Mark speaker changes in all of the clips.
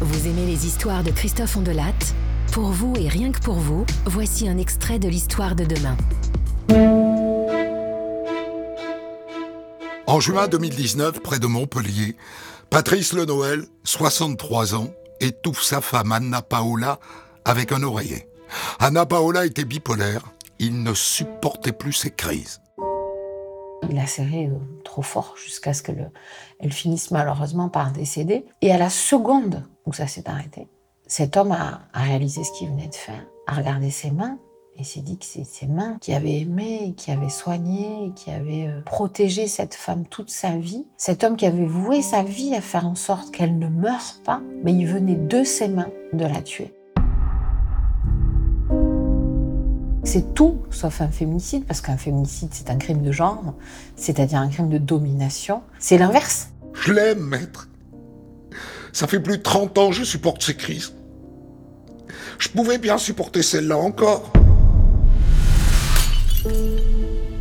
Speaker 1: Vous aimez les histoires de Christophe Ondelat? Pour vous et rien que pour vous, voici un extrait de l'histoire de demain.
Speaker 2: En juin 2019, près de Montpellier, Patrice Le Noël, 63 ans, étouffe sa femme Anna Paola avec un oreiller. Anna Paola était bipolaire, il ne supportait plus ses crises.
Speaker 3: Il a serré trop fort jusqu'à ce qu'elle finisse malheureusement par décéder. Et à la seconde où ça s'est arrêté, cet homme a, réalisé ce qu'il venait de faire, a regardé ses mains et s'est dit que c'est ses mains qui avaient aimé, qui avaient soigné, qui avaient euh, protégé cette femme toute sa vie. Cet homme qui avait voué sa vie à faire en sorte qu'elle ne meure pas, mais il venait de ses mains de la tuer. C'est tout sauf un féminicide, parce qu'un féminicide, c'est un crime de genre, c'est-à-dire un crime de domination. C'est l'inverse.
Speaker 2: Je l'aime, maître. Ça fait plus de 30 ans que je supporte ces crises. Je pouvais bien supporter celle-là encore.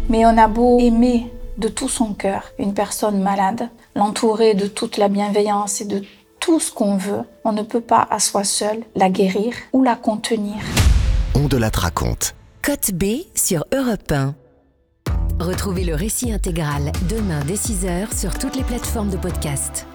Speaker 4: Mais on a beau aimer de tout son cœur une personne malade, l'entourer de toute la bienveillance et de tout ce qu'on veut, on ne peut pas à soi seul la guérir ou la contenir.
Speaker 1: On de la raconte. Côte B sur Europe 1. Retrouvez le récit intégral demain dès 6h sur toutes les plateformes de podcast.